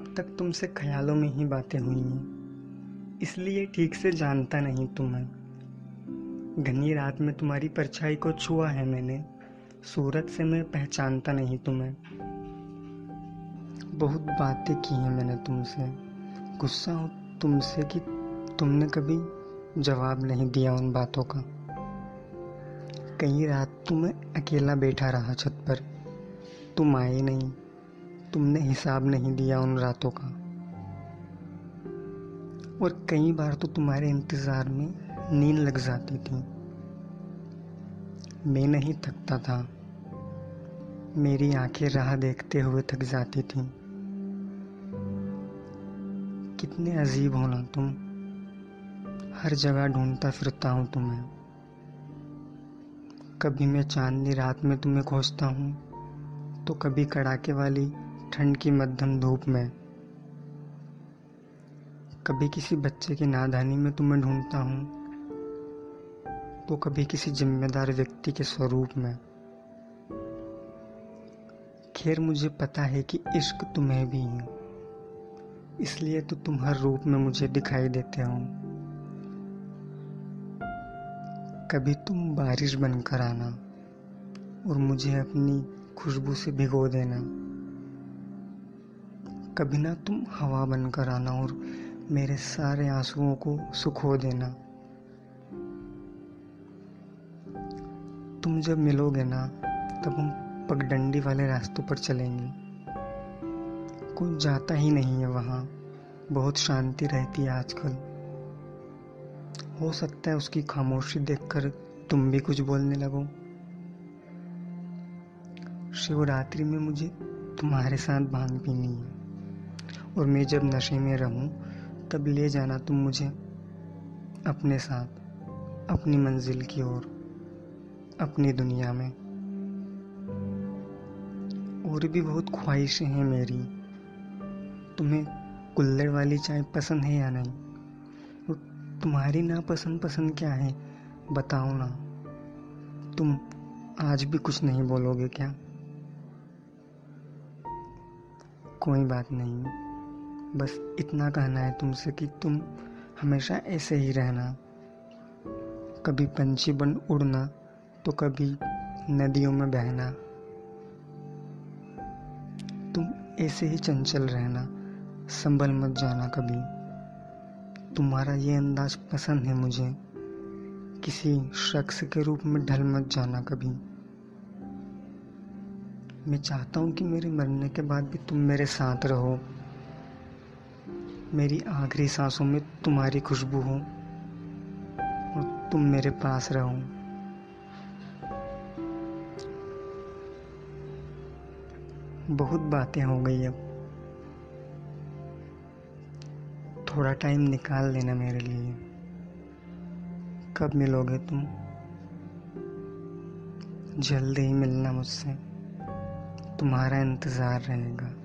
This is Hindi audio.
तक तुमसे ख्यालों में ही बातें हुई हैं। इसलिए ठीक से जानता नहीं तुम्हें घनी रात में तुम्हारी परछाई को छुआ है मैंने। सूरत से मैं पहचानता नहीं तुम्हें बहुत बातें की हैं मैंने तुमसे। गुस्सा हूँ तुमसे कि तुमने कभी जवाब नहीं दिया उन बातों का। कई रात तो मैं अकेला बैठा रहा छत पर। तुम आए नहीं। तुमने हिसाब नहीं दिया उन रातों का। और कई बार तो तुम्हारे इंतज़ार में नींद लग जाती थी। मैं नहीं थकता था। मेरी आँखें राह देखते हुए थक जाती थी। कितने अजीब हो ना तुम। हर जगह ढूंढता फिरता हूँ तुम्हें। कभी मैं चांदनी रात में तुम्हें खोजता हूँ तो कभी कड़ाके वाली ठंड की मध्यम धूप में। कभी किसी बच्चे की नादानी में तुम्हें ढूंढता हूँ तो कभी किसी जिम्मेदार व्यक्ति के स्वरूप में। खैर, मुझे पता है कि इश्क तुम्हें भी है, इसलिए तो तुम हर रूप में मुझे दिखाई देते हो। कभी तुम बारिश बनकर आना और मुझे अपनी खुशबू से भिगो देना। कभी ना तुम हवा बनकर आना और मेरे सारे आंसुओं को सुखो देना। तुम जब मिलोगे ना, तब हम पगडंडी वाले रास्तों पर चलेंगे। कोई जाता ही नहीं है वहाँ। बहुत शांति रहती है आजकल। हो सकता है उसकी खामोशी देखकर तुम भी कुछ बोलने लगो। शिवरात्रि में मुझे तुम्हारे साथ भाँग पीनी है। और मैं जब नशे में रहूँ, तब ले जाना तुम मुझे। अपने साथ, अपनी मंजिल की ओर, अपनी दुनिया में। और भी बहुत ख्वाहिशें हैं मेरी। तुम्हें कुल्लड़ वाली चाय पसंद है या नहीं? और तुम्हारी नापसंद पसंद क्या है, बताओ ना। तुम आज भी कुछ नहीं बोलोगे क्या? कोई बात नहीं। बस इतना कहना है तुमसे कि तुम हमेशा ऐसे ही रहना। कभी पंछी बन उड़ना तो कभी नदियों में बहना। तुम ऐसे ही चंचल रहना, संभल मत जाना कभी। तुम्हारा ये अंदाज पसंद है मुझे, किसी शख्स के रूप में ढल मत जाना कभी। मैं चाहता हूँ कि मेरे मरने के बाद भी तुम मेरे साथ रहो। मेरी आखिरी सांसों में तुम्हारी खुशबू हो और तुम मेरे पास रहो। बहुत बातें हो गई अब। थोड़ा टाइम निकाल लेना मेरे लिए। कब मिलोगे तुम? जल्दी ही मिलना मुझसे। तुम्हारा इंतज़ार रहेगा।